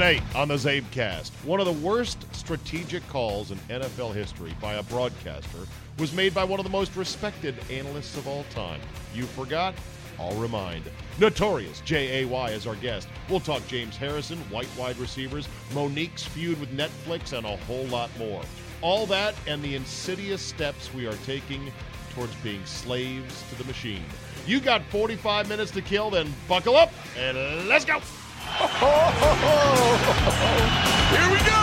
Today on the CzabeCast, one of the worst strategic calls in NFL history by a broadcaster was made by one of the most respected analysts of all time. You forgot? I'll remind. Notorious J.A.Y. is our guest. We'll talk James Harrison, white wide receivers, Mo'Nique's feud with Netflix, and a whole lot more. All that and the insidious steps we are taking towards being slaves to the machine. You got 45 minutes to kill, then buckle up and let's go! Here we go!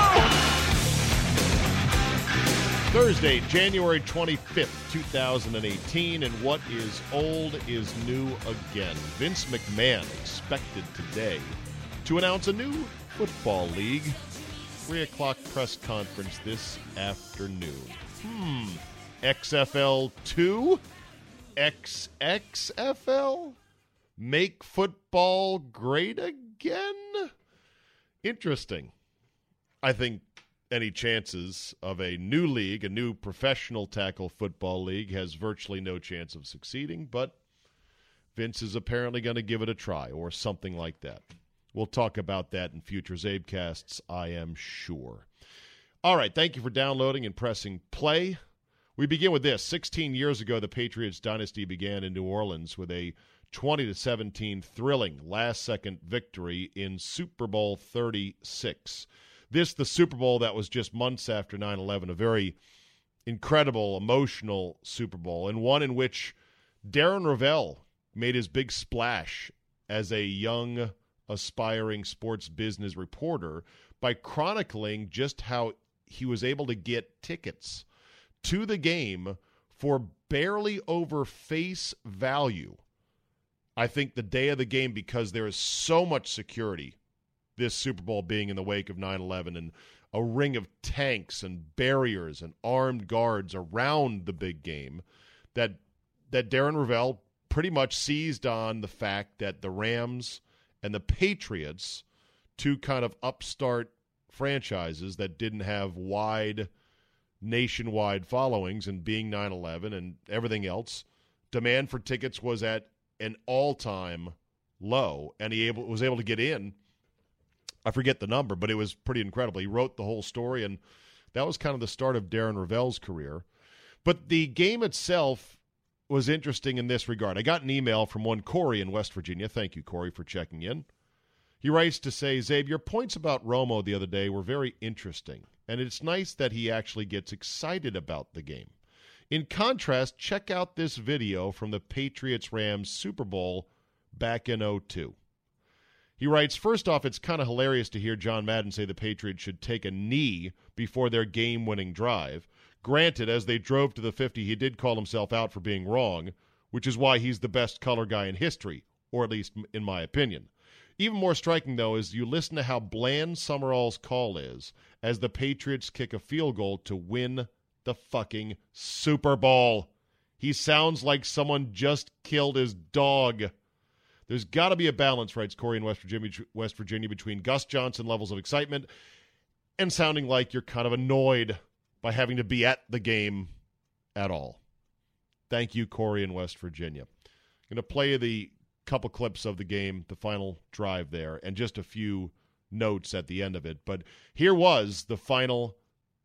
Thursday, January 25th, 2018, and what is old is new again. Vince McMahon expected today to announce a new football league. 3 o'clock press conference this afternoon. Hmm. XFL 2? XXFL? Make football great again? Interesting. I think any chances of a new league, a new professional tackle football league, has virtually no chance of succeeding, but Vince is apparently going to give it a try or something like that. We'll talk about that in future CzabeCasts, I am sure. All right, thank you for downloading and pressing play. We begin with this. 16 years ago, the Patriots dynasty began in New Orleans with a 20 to 17 thrilling last second victory in Super Bowl 36. This the Super Bowl that was just months after 9/11, a very incredible emotional Super Bowl and one in which Darren Rovell made his big splash as a young aspiring sports business reporter by chronicling just how he was able to get tickets to the game for barely over face value I think the day of the game, because there is so much security, this Super Bowl being in the wake of 9 11 and a ring of tanks and barriers and armed guards around the big game, that, that Darren Rovell pretty much seized on the fact that the Rams and the Patriots, two kind of upstart franchises that didn't have wide nationwide followings and being 9-11 and everything else demand for tickets was at an all-time low, and he able, was able to get in. I forget the number, but it was pretty incredible. He wrote the whole story, and that was kind of the start of Darren Rovell's career. But the game itself was interesting in this regard. I got an email from one Corey in West Virginia. Thank you, Corey, for checking in. He writes to say, Czabe, your points about Romo the other day were very interesting, and it's nice that he actually gets excited about the game. In contrast, check out this video from the Patriots Rams Super Bowl back in 02. He writes, First off, it's kind of hilarious to hear John Madden say the Patriots should take a knee before their game winning drive. Granted, as they drove to the 50, he did call himself out for being wrong, which is why he's the best color guy in history, or at least in my opinion. Even more striking, though, is you listen to how bland Summerall's call is as the Patriots kick a field goal to win the fucking Super Bowl. He sounds like someone just killed his dog. There's got to be a balance, writes Corey in West Virginia, West Virginia, between Gus Johnson levels of excitement and sounding like you're kind of annoyed by having to be at the game at all. Thank you, Corey in West Virginia. I'm going to play the couple clips of the game, the final drive there, and just a few notes at the end of it. But here was the final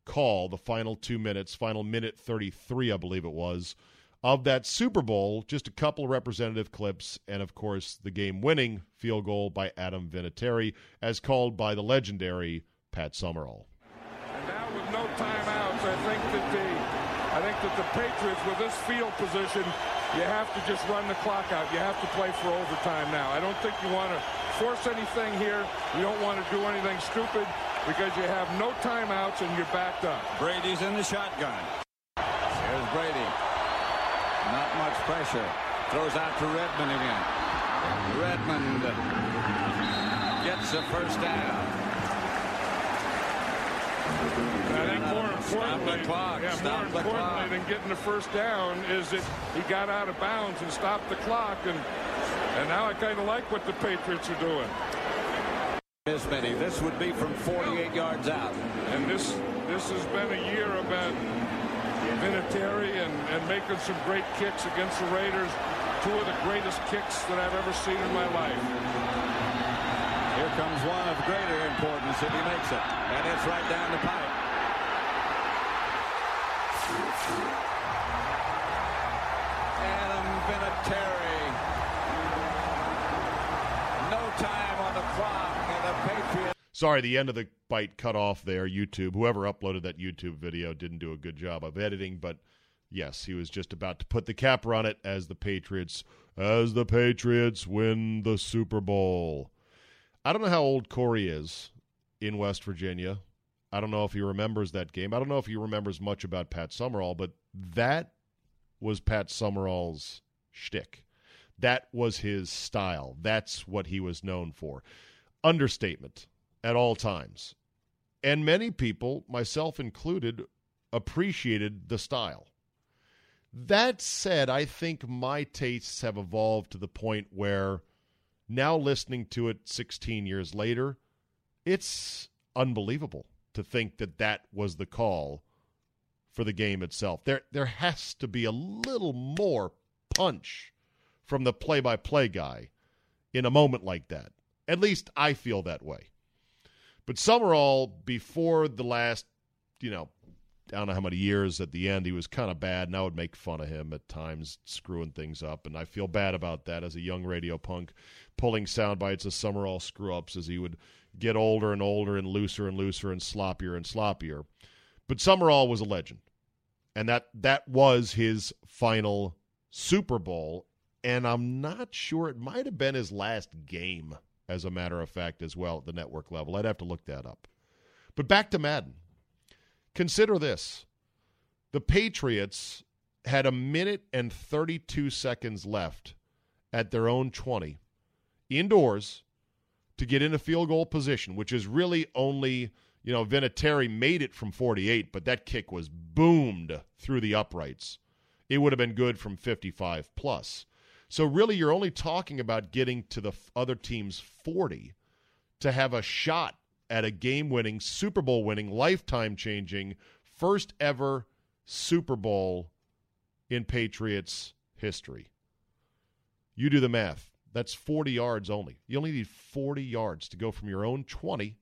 call the final two minutes, final minute 33, I believe it was, of that Super Bowl. Just a couple of representative clips, and of course, the game winning field goal by Adam Vinatieri, as called by the legendary Pat Summerall. And now with no timeouts, I think that the I think that the Patriots with this field position, you have to just run the clock out. You have to play for overtime now. I don't think you want to force anything here. You don't want to do anything stupid because you have no timeouts and you're backed up. Brady's in the shotgun. Here's Brady. Not much pressure. Throws out to Redmond again. Redmond gets the first down. I think more importantly, yeah, more importantly than getting the first down is that he got out of bounds and stopped the clock, and and now I kind of like what the Patriots are doing. Miss many. This would be from 48 yards out. And this this has been a year about Vinatieri and, and making some great kicks against the Raiders. Two of the greatest kicks that I've ever seen in my life. Here comes one of greater importance if he makes it. And it's right down the pipe. Adam Vinatieri. No time on the clock. And the Patriots. Sorry, the end of the bite cut off there. YouTube, whoever uploaded that YouTube video didn't do a good job of editing, but yes, he was just about to put the capper on it as the Patriots as the Patriots win the Super Bowl. I don't know how old Corey is in West Virginia. I don't know if he remembers that game. I don't know if he remembers much about Pat Summerall, but that was Pat Summerall's shtick. That was his style. That's what he was known for. Understatement at all times. And many people, myself included, appreciated the style. That said, I think my tastes have evolved to the point where now listening to it 16 years later, it's unbelievable to think that that was the call for the game itself. There there has to be a little more punch from the play-by-play guy in a moment like that. At least I feel that way. But Summerall, before the last, you know, I don't know how many years at the end, he was kind of bad, and I would make fun of him at times, screwing things up. And I feel bad about that as a young radio punk, pulling sound bites of Summerall screw ups as he would get older and older and looser and looser and sloppier and sloppier. But Summerall was a legend. And that that was his final Super Bowl. And I'm not sure it might have been his last game, as a matter of fact, as well at the network level. I'd have to look that up. But back to Madden. Consider this the Patriots had a minute and 32 seconds left at their own 20 indoors to get into field goal position, which is really only, you know, Vinatieri made it from 48, but that kick was boomed through the uprights. It would have been good from 55 plus. So really you're only talking about getting to the other team's 40 to have a shot at a game-winning, Super Bowl winning, lifetime changing first ever Super Bowl in Patriots history. You do the math. That's 40 yards only. You only need 40 yards to go from your own 20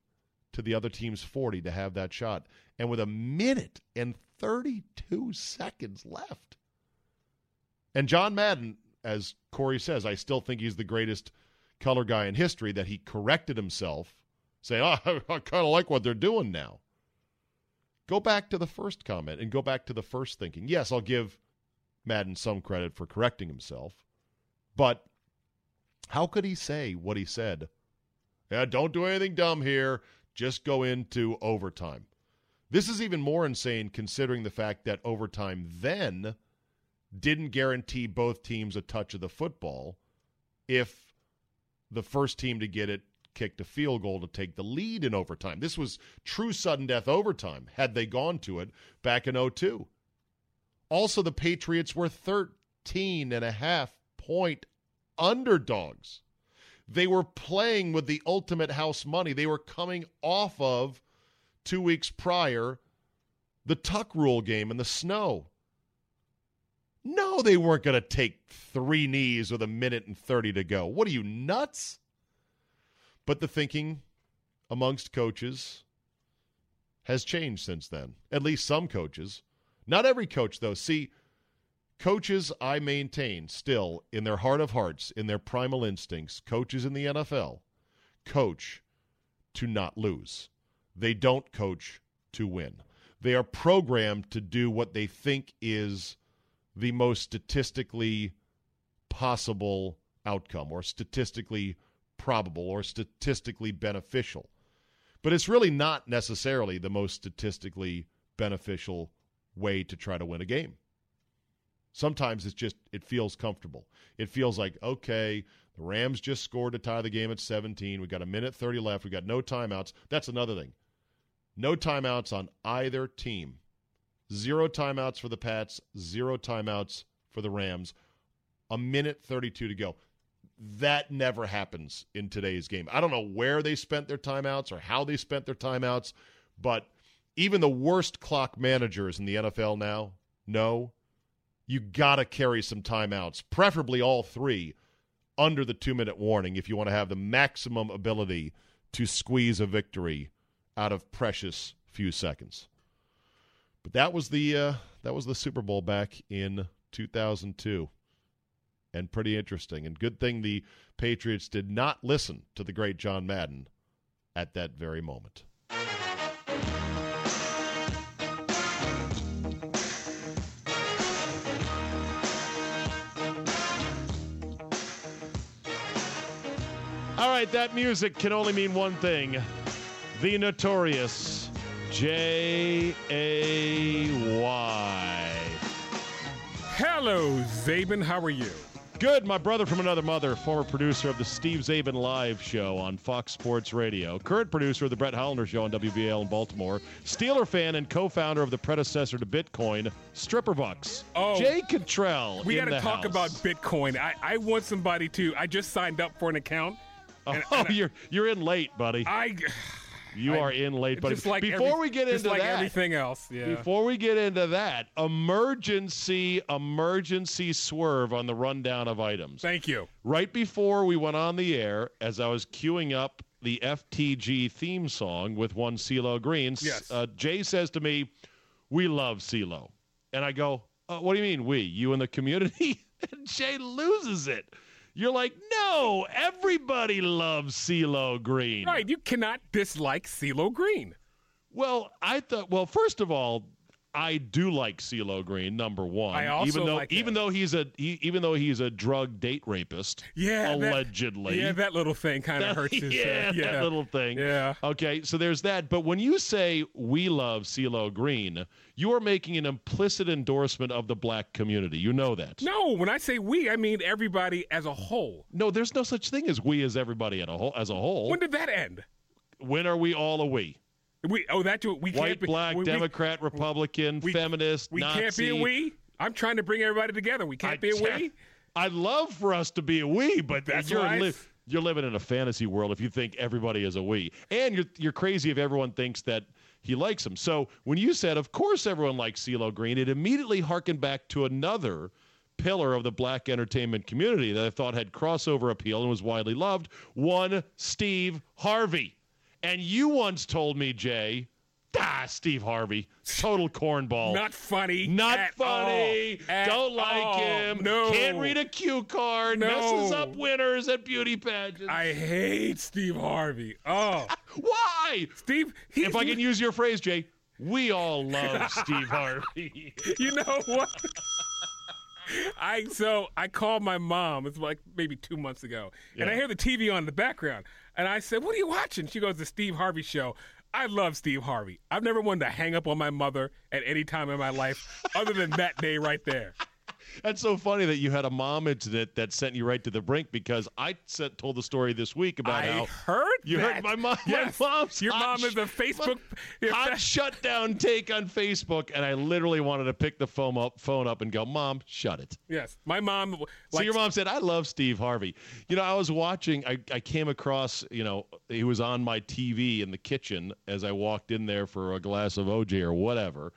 to the other team's 40 to have that shot. And with a minute and 32 seconds left. And John Madden, as Corey says, I still think he's the greatest color guy in history, that he corrected himself, saying, oh, I kind of like what they're doing now. Go back to the first comment and go back to the first thinking. Yes, I'll give Madden some credit for correcting himself, but how could he say what he said? Yeah, don't do anything dumb here. Just go into overtime. This is even more insane considering the fact that overtime then didn't guarantee both teams a touch of the football if the first team to get it kicked a field goal to take the lead in overtime. This was true sudden death overtime had they gone to it back in 02. Also, the Patriots were 13 and a half point underdogs. They were playing with the ultimate house money. They were coming off of two weeks prior the tuck rule game in the snow. No, they weren't going to take three knees with a minute and 30 to go. What are you, nuts? But the thinking amongst coaches has changed since then. At least some coaches. Not every coach, though. See, coaches, I maintain still, in their heart of hearts, in their primal instincts, coaches in the NFL coach to not lose. They don't coach to win. They are programmed to do what they think is the most statistically possible outcome or statistically probable or statistically beneficial. But it's really not necessarily the most statistically beneficial way to try to win a game. Sometimes it's just it feels comfortable. It feels like okay, the Rams just scored to tie the game at 17. We got a minute 30 left. We got no timeouts. That's another thing. No timeouts on either team. Zero timeouts for the Pats, zero timeouts for the Rams. A minute 32 to go. That never happens in today's game. I don't know where they spent their timeouts or how they spent their timeouts, but even the worst clock managers in the NFL now know you got to carry some timeouts, preferably all three, under the two minute warning if you want to have the maximum ability to squeeze a victory out of precious few seconds. But that was the uh, that was the Super Bowl back in 2002, and pretty interesting. And good thing the Patriots did not listen to the great John Madden at that very moment. All right, that music can only mean one thing the notorious J A Y. Hello, Czaban. How are you? Good, my brother from another mother, former producer of the Steve Czaban Live show on Fox Sports Radio, current producer of the Brett Hollander show on WBAL in Baltimore, Steeler fan and co-founder of the predecessor to Bitcoin, Stripper Bucks. Oh. Jay Cottrell. We got to talk house. about Bitcoin. I, I want somebody to. I just signed up for an account. Oh, and- and I- you're you're in late, buddy. I. you I- are in late, buddy. Just like Before every- we get into like that, everything else. Yeah. Before we get into that, emergency, emergency swerve on the rundown of items. Thank you. Right before we went on the air, as I was queuing up the FTG theme song with one CeeLo Green, Yes. uh, Jay says to me, "We love CeeLo," and I go, uh, "What do you mean we? You and the community?" and Jay loses it. You're like, "No, everybody loves CeeLo Green." Right. You cannot dislike CeeLo Green. Well, I thought. Well, first of all, I do like CeeLo Green. Number one, I also even though like even though he's a he, even though he's a drug date rapist, Yeah. that- allegedly. yeah, that little thing kind of hurts his. yeah, uh, that little thing. Yeah. Okay, so there's that. But when you say we love CeeLo Green, you are making an implicit endorsement of the black community. You know that. No, when I say we, I mean everybody as a whole. No, there's no such thing as we as everybody at a whole as a whole. When did that end? when are we all a we? We oh that to we White, can't be black, we, we- Democrat, Republican, we- feminist, We, Nazi. can't be a we. I'm trying to bring everybody together. We can't I- be a we. I'd love for us to be a we, but That's you're li- you're living in a fantasy world if you think everybody is a we, and you're you're crazy if everyone thinks that he likes him. So when you said, "Of course, everyone likes CeeLo Green," it immediately harkened back to another pillar of the black entertainment community that I thought had crossover appeal and was widely loved. One, Steve Harvey, and you once told me, Jay. Ah, Steve Harvey, total cornball. Not funny. Not funny. Don't like all. him. No. Can't read a cue card. No. Messes up winners at beauty pageants. I hate Steve Harvey. Oh, Why? Steve. He's, If I can use your phrase, Jay, we all love Steve Harvey. you know what? I so I called my mom. It's like maybe two months ago, and I hear the TV on in the background, and I said, "What are you watching?" She goes, "The Steve Harvey Show." I love Steve Harvey. I've never wanted to hang up on my mother at any time in my life, other than that day right there. That's so funny that you had a mom incident that sent you right to the brink because I said, told the story this week about I how heard you that. heard my mom. Yes. My mom's Your mom is a Facebook. hot shutdown take on Facebook, and I literally wanted to pick the phone up, phone up and go, "Mom, shut it." yes, my mom. So your mom said, "I love Steve Harvey." You know, I was watching. I, I came across. You know, he was on my TV in the kitchen as I walked in there for a glass of OJ or whatever,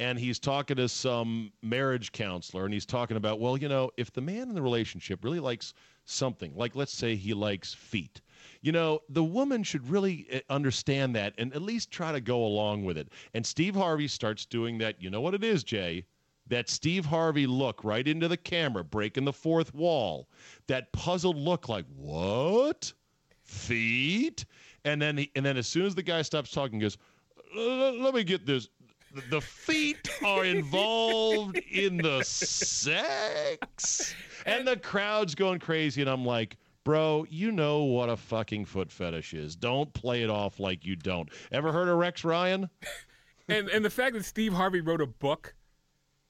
and he's talking to some marriage counselor, and he's talking about, well, you know, if the man in the relationship really likes something, like let's say he likes feet. You know, the woman should really uh, understand that and at least try to go along with it. And Steve Harvey starts doing that. You know what it is, Jay? that Steve Harvey look right into the camera, breaking the fourth wall, that puzzled look like, what? Feet? And then he, and then as soon as the guy stops talking, he goes, "Uh, let me get this. The feet are involved in the sex. And the crowd's going crazy, and I'm like, Bro, you know what a fucking foot fetish is. Don't play it off like you don't. Ever heard of Rex Ryan? and and the fact that Steve Harvey wrote a book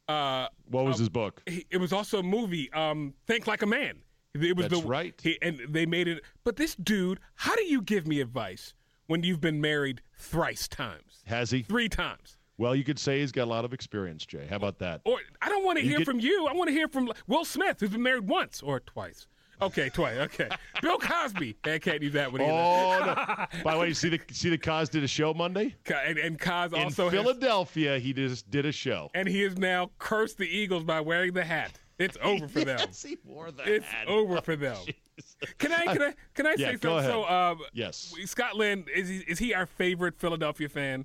Uh, What was his book? he, it was also a movie, um, Think Like a Man. It was That's the right. He, and they made it. But this dude, how do you give me advice when you've been married thrice times, Has he? three times? Well, you could say he's got a lot of experience, Jay. How about that? Or I don't want to hear get- from you. I want to hear from Will Smith, who's been married once or twice. Okay, twice. Okay, Bill Cosby. I can't use that one either. Oh, no. by the way, you see the see the Cos did a show Monday And, and Cos in also has, Philadelphia. He just did a show. and he has now cursed the Eagles by wearing the hat. It's over for them. Yes, he wore the It's hat. over for them. Can I can I can I Yeah, say something? So, um, Yes. Scott Lynn is he, is he our favorite Philadelphia fan?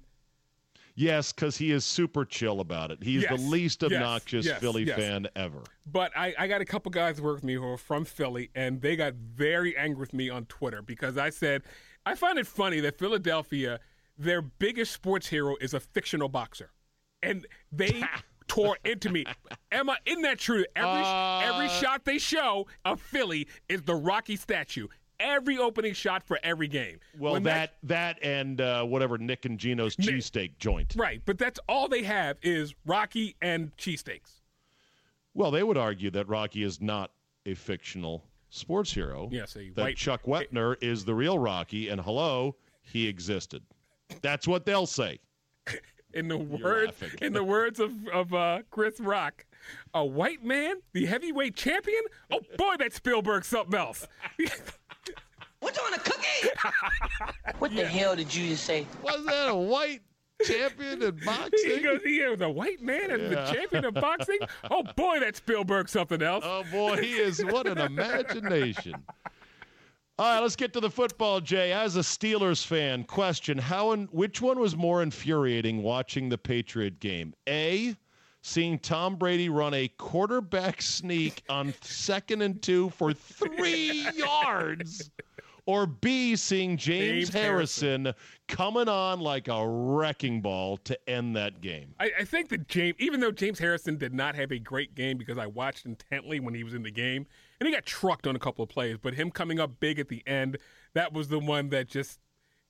Yes, because he is super chill about it. He's Yes, the least obnoxious yes, Philly yes. fan ever. But I, I got a couple guys who work with me who are from Philly, and they got very angry with me on Twitter because I said I find it funny that Philadelphia, their biggest sports hero is a fictional boxer, and they tore into me. Am I? Isn't that true? Every every Uh, shot they show of Philly is the Rocky statue. Every opening shot for every game. Well, When that that and uh, whatever Nick and Gino's cheesesteak joint. right, but that's all they have is Rocky and cheesesteaks. Well, they would argue that Rocky is not a fictional sports hero. Yes, a that white- Chuck Wepner is the real Rocky, and hello, he existed. That's what they'll say. In the words, in the words of of uh, Chris Rock, a white man, the heavyweight champion. Oh boy, that's Spielberg something else. What you want a cookie? what the hell did you just say? Was that a white champion in he boxing? goes, he was a white man as the champion of boxing. Oh boy, that's Spielberg something else. Oh boy, he is what an imagination. All right, let's get to the football, Jay. As a Steelers fan, question: How and which one was more infuriating watching the Patriot game? A, seeing Tom Brady run a quarterback sneak on second and two for three yards, or B, seeing James, James Harrison. Harrison coming on like a wrecking ball to end that game. I, I think that James, even though James Harrison did not have a great game because I watched intently when he was in the game, and he got trucked on a couple of plays, but him coming up big at the end, that was the one that just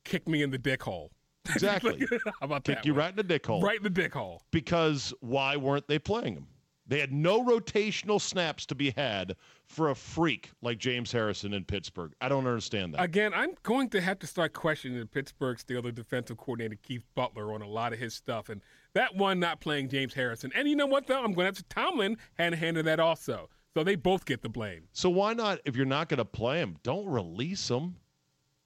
kicked me in the dick hole. Exactly. How about Kick that? you one? right in the dick hole. Right in the dick hole. because why weren't they playing him? They had no rotational snaps to be had for a freak like James Harrison in Pittsburgh. I don't understand that. Again, I'm going to have to start questioning the Pittsburgh Steelers defensive coordinator Keith Butler on a lot of his stuff, and that one not playing James Harrison. And you know what though? I'm going to have to Tomlin hand in that also. So they both get the blame. so why not, if you're not going to play him, don't release him.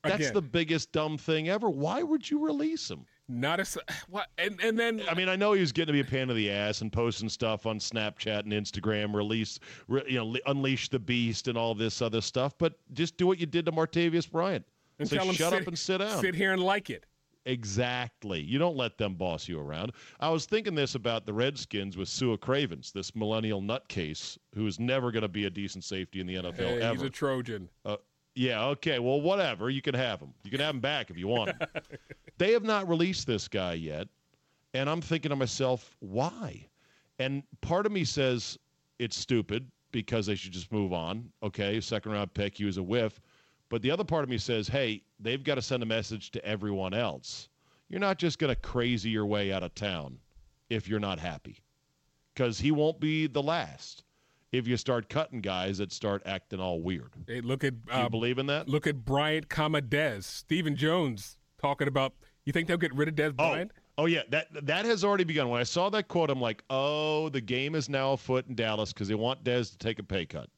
That's Again. the biggest dumb thing ever. Why would you release him? Not a s- what, and and then I mean, I know he was getting to be a pain in the ass and posting stuff on Snapchat and Instagram, release, re, you know, unleash the beast and all this other stuff. But just do what you did to Martavis Bryant. and Say, tell him shut sit, up and sit down. Sit here and like it. Exactly. You don't let them boss you around. I was thinking this about the Redskins with Sua Cravens, this millennial nutcase who is never going to be a decent safety in the NFL Hey, he's ever. a Trojan. Uh, yeah, okay. Well, whatever. You can have him. You can have him back if you want him. they have not released this guy yet. And I'm thinking to myself, why? And part of me says it's stupid because they should just move on. Okay, second round pick, he was a whiff. But the other part of me says, hey, they've got to send a message to everyone else. You're not just going to crazy your way out of town if you're not happy because he won't be the last if you start cutting guys that start acting all weird. Hey, look at Do you uh, believe in that? look at Bryant, comma Dez. Stephen Jones talking about. You think they'll get rid of Dez Oh, Bryant? oh yeah, that that has already begun. When I saw that quote, I'm like, oh, the game is now afoot in Dallas because they want Dez to take a pay cut,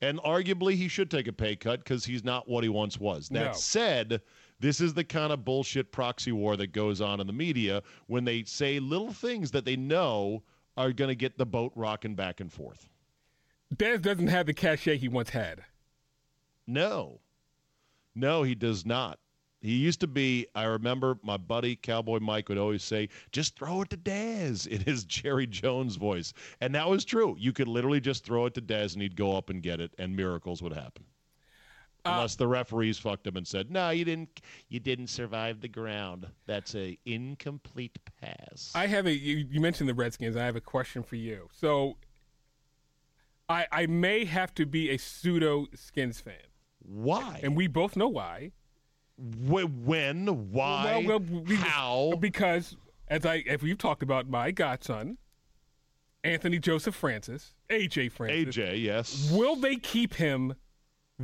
and arguably he should take a pay cut because he's not what he once was. That No. said, this is the kind of bullshit proxy war that goes on in the media when they say little things that they know are going to get the boat rocking back and forth. Dez doesn't have the cachet he once had. No, no, he does not. He used to be, I remember my buddy Cowboy Mike would always say, just throw it to Dez in his Jerry Jones voice. And that was true. You could literally just throw it to Dez and he'd go up and get it and miracles would happen. Uh, Unless the referees fucked him and said, "No, you didn't. You didn't survive the ground. That's a incomplete pass." I have a. You, you mentioned the Redskins. I have a question for you. So, I I may have to be a pseudo Skins fan, Why? and we both know why. Wh- when? Why? Well, well, we- how? Because as I, if we've talked about my godson, Anthony Joseph Francis, AJ Francis. AJ, yes. Will they keep him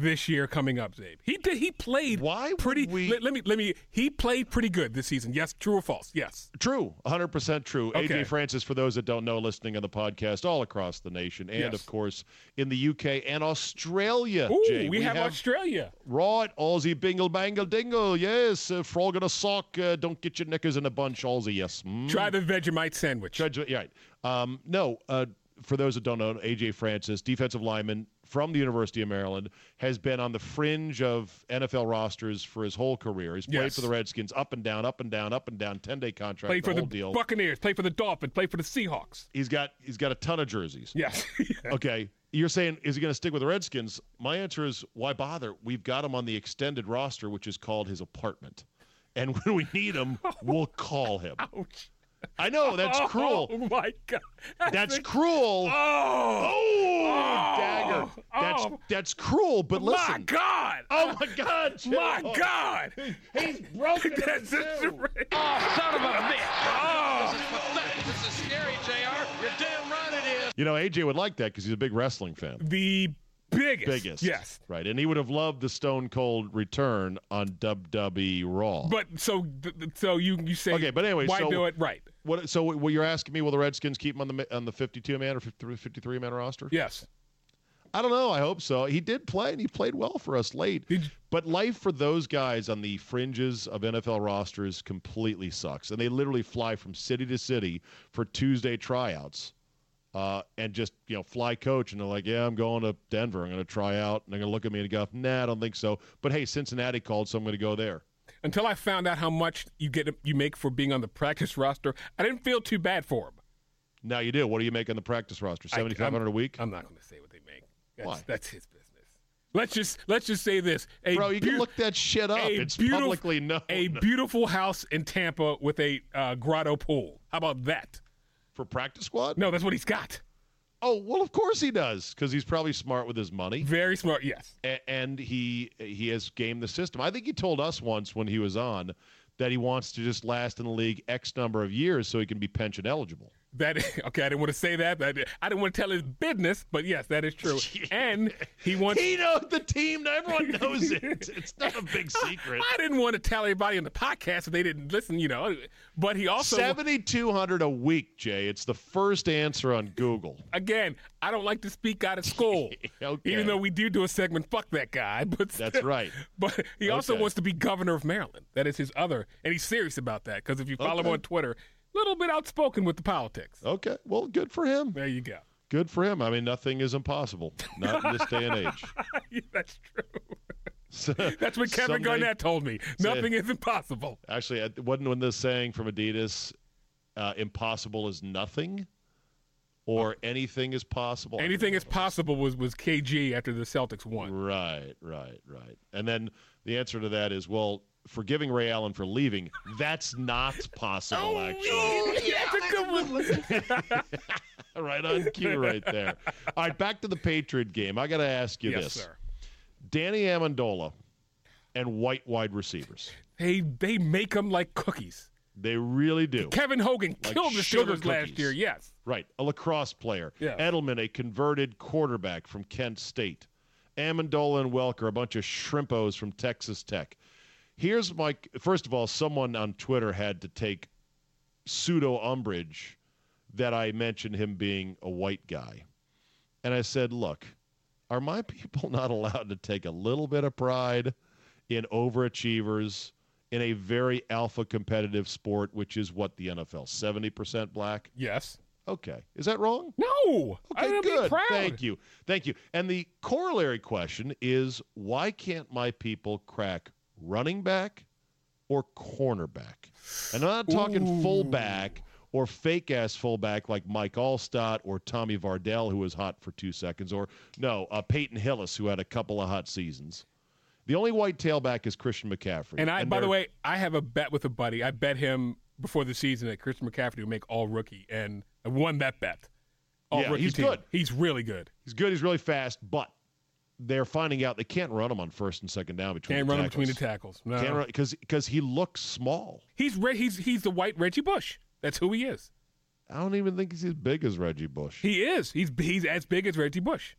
this year coming up, Czabe? He did. He played. Why pretty? we- Let, let me. Let me. He played pretty good this season. Yes. True or false? Yes. True, 100% true. Okay. AJ Francis, for those that don't know, listening on the podcast all across the nation, and Yes. of course in the UK and Australia. Ooh, Jay. we, have, Australia. Right, Aussie bingle bangle dingle. Yes, uh, frog in a sock. Uh, don't get your knickers in a bunch, Aussie. Yes. Mm. Try the Vegemite sandwich. Judge, yeah, right. Um, no, uh, for those that don't know, AJ Francis, defensive lineman from the University of Maryland, has been on the fringe of NFL rosters for his whole career. He's played Yes. for the Redskins, up and down, up and down, up and down, ten day contract, Played the for whole the deal. Buccaneers. Played for the Dolphins. Played for the Seahawks. He's got he's got a ton of jerseys. Yes. Okay. You're saying is he going to stick with the Redskins? My answer is why bother? We've got him on the extended roster, which is called his apartment. And when we need him, we'll call him. Ouch. I know that's oh cruel. Oh my God. That's cruel. Oh. oh. Oh, dagger. That's Oh. that's cruel, but listen, My. God. Oh my God. Joe. My God. He's broken it That's too. just great. Oh, son of a bitch. Oh. This is pathetic. This is scary, JR. You're damn right it is. You know, AJ would like that because he's a big wrestling fan. The biggest. Biggest. Yes. Right. And he would have loved the Stone Cold return on WWE Raw. But so so you you say Okay, but anyway, why so- do it right? What? So, what you're asking me? Will the Redskins keep him on the on the 52 man or 53 man roster? Yes. I don't know. I hope so. He did play, and he played well for us late. Did you- but life for those guys on the fringes of NFL rosters completely sucks, and they literally fly from city to city for Tuesday tryouts, uh, and just you know fly coach, and they're like, "Yeah, I'm going to Denver. I'm going to try out." And they're going to look at me and go, "Nah, I don't think so." But hey, Cincinnati called, so I'm going to go there. Until I found out how much you get you make for being on the practice roster, I didn't feel too bad for him. Now you do. What do you make on the practice roster? I- Seventy five hundred a I'm- week. I'm not going to say what they make. That's, Why? That's his business. Let's just let's just say this. A Bro, you can look that shit up. It's publicly known. A beautiful house in Tampa with a uh, grotto pool. How about that? For practice squad. No, that's what he's got. Oh well, of course he does because he's probably smart with his money. Very smart. Yes. A- and he he has gamed the system. I think he told us once when he was on that he wants to just last in the league X number of years so he can be pension eligible. That okay. I didn't want to say that. But I didn't want to tell his business, but yes, that is true. And he wants. He knows the team. Everyone knows it. It's not a big secret. I didn't want to tell everybody on the podcast if they didn't listen, you know. But he also, Seventy two hundred a week, Jay. It's the first answer on Google. again, I don't like to speak out of school. Okay. Even though we do do a segment, fuck that guy. But That's right. But he also Okay. wants to be governor of Maryland. That is his other, and he's serious about that because if you follow him on Twitter, little bit outspoken with the politics. Okay, well, good for him. There you go. Good for him. I mean, nothing is impossible. Not in this day and age. Yeah, That's true. So- That's what Kevin someday- Garnett told me. Nothing is impossible. Actually, it wasn't when this saying from Adidas, uh, "Impossible is nothing," or "Anything is possible." Anything is possible was was KG after the Celtics won. Right, right, right. And then the answer to that is, well, forgiving Ray Allen for leaving, that's not oh, possible. Oh, actually, yeah, that's a good one. right on cue, right there. All right, back to the Patriot game. I got to ask you yes, this: sir. Danny Amendola and white wide receivers. They they make them like cookies. They really do. Kevin Hogan Like killed the sugar Steelers last year. Yes. Right, a lacrosse player. Yeah. Edelman, a converted quarterback from Kent State. Amendola and Welker, a bunch of shrimpos from Texas Tech. Here's my first of all, someone on Twitter had to take pseudo umbrage that I mentioned him being a white guy. And I said, look, are my people not allowed to take a little bit of pride in overachievers in a very alpha competitive sport, which is what the NFL 70% black? Yes. Okay. Is that wrong? No. Okay, good. Thank you. Thank you. And the corollary question is why can't my people crack running back or cornerback? And I'm not talking fullback or fake ass fullback like Mike Alstott or Tommy Vardell, who was hot for two seconds, or no, uh, Peyton Hillis, who had a couple of hot seasons. The only white tailback is Christian McCaffrey. And I, by the way, I have a bet with a buddy. I bet him before the season that Christian McCaffrey would make all rookie, and I won that bet. All Yeah, rookie he's team. good. He's really good. he's good, he's really fast, but they're finding out they can't run him on first and second down between Can't the run him between the tackles. tackles. No. Can't run because because he looks small. He's he's he's the white Reggie Bush. That's who he is. I don't even think he's as big as Reggie Bush. He is. He's he's as big as Reggie Bush.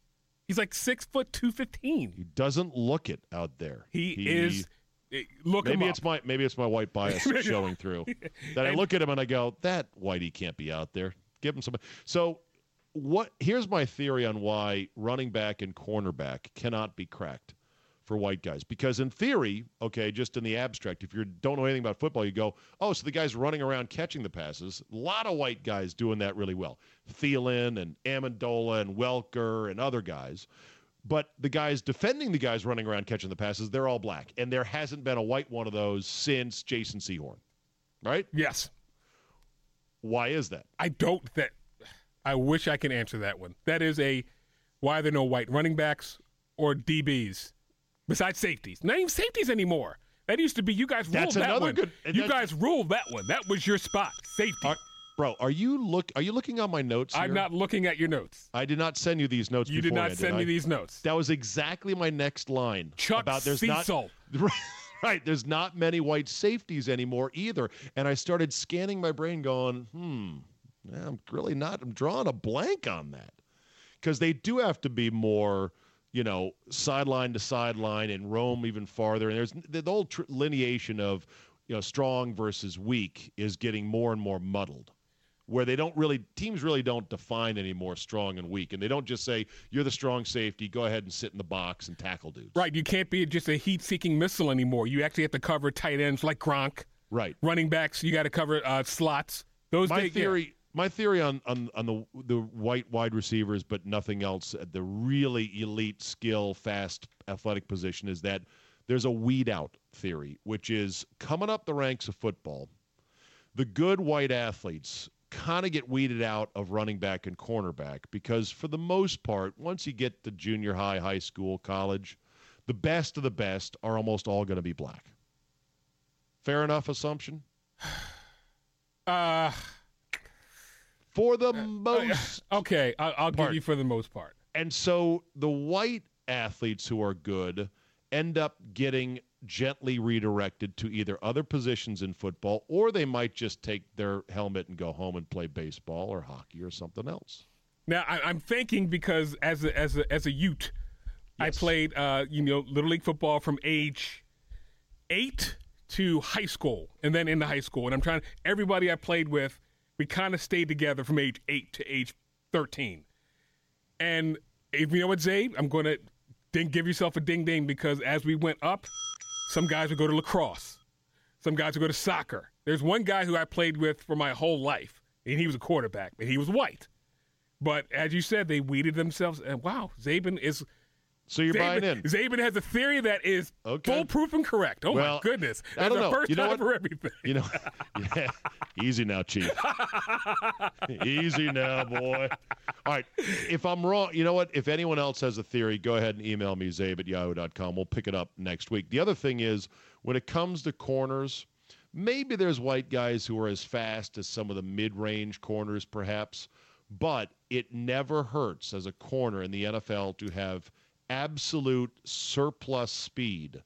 He's like six foot two fifteen. He doesn't look it out there. He, is. eh, Look Maybe it's my maybe it's my white bias showing through. That I And- look at him and I go, that Whitey can't be out there. Give him some. So, what? Here's my theory on why running back and cornerback cannot be cracked for white guys. Because in theory, okay, just in the abstract, if you don't know anything about football, you go, oh, so the guy's running around catching the passes. A lot of white guys doing that really well. Thielen and Amendola and Welker and other guys. But the guys defending the guys running around catching the passes, they're all black. And there hasn't been a white one of those since Jason Sehorn. Right? Yes. Why is that? I don't that I wish I could answer that one. That is a why are there no white running backs or DBs besides safeties? Not even safeties anymore. That used to be you guys ruled That's that one. good- you guys ruled that one. That was your spot. Safety. Are, bro, are you look are you looking on my notes I'm not looking at your notes. I did not send you these notes You did not send me I? these notes. That was exactly my next line. Chuck about there's Cecil. not right. There's not many white safeties anymore either. And I started scanning my brain, going, hmm, I'm really not. I'm drawing a blank on that because they do have to be more, you know, sideline to sideline and roam even farther. And there's the, the whole tr- lineation of, you know, strong versus weak is getting more and more muddled where they don't really teams really don't define anymore strong and weak and they don't just say you're the strong safety go ahead and sit in the box and tackle dudes Right. You can't be just a heat seeking missile anymore. You actually have to cover tight ends like Gronk. right Running backs, you got to cover uh, slots. Those my days- yeah. My theory on, on on the the white wide receivers but nothing else at the really elite skill fast athletic position is that there's a weed out theory which is coming up the ranks of football the good white athletes kind of get weeded out of running back and cornerback because for the most part once you get to junior high high school college the best of the best are almost all going to be black. Fair enough assumption? Uh, for the most okay, I'll, I'll give you for the most part. And so the white athletes who are good end up getting gently redirected to either other positions in football or they might just take their helmet and go home and play baseball or hockey or something else. Now I, I'm thinking because as a, as a, as a Ute, I played uh, you know little league football from age eight to high school, and then into high school. And I'm trying. Everybody I played with, we kind of stayed together from age eight to age thirteen. And if you know what, Czabe, I'm going to ding, give yourself a ding ding because as we went up, some guys would go to lacrosse, some guys would go to soccer. There's one guy who I played with for my whole life, and he was a quarterback, and he was white. But as you said, they weeded themselves. And wow, Czaban is. So you're buying in. Czaban, Czaban has a theory that is Okay. foolproof and correct. Oh Well, my goodness! I don't know. First You know time what? for everything. You know, yeah, easy now, Chief. easy now, boy. All right. If I'm wrong, you know what? If anyone else has a theory, go ahead and email me, czabe at yahoo.com. We'll pick it up next week. The other thing is, when it comes to corners, maybe there's white guys who are as fast as some of the mid range corners, perhaps, but it never hurts as a corner in the NFL to have absolute surplus speed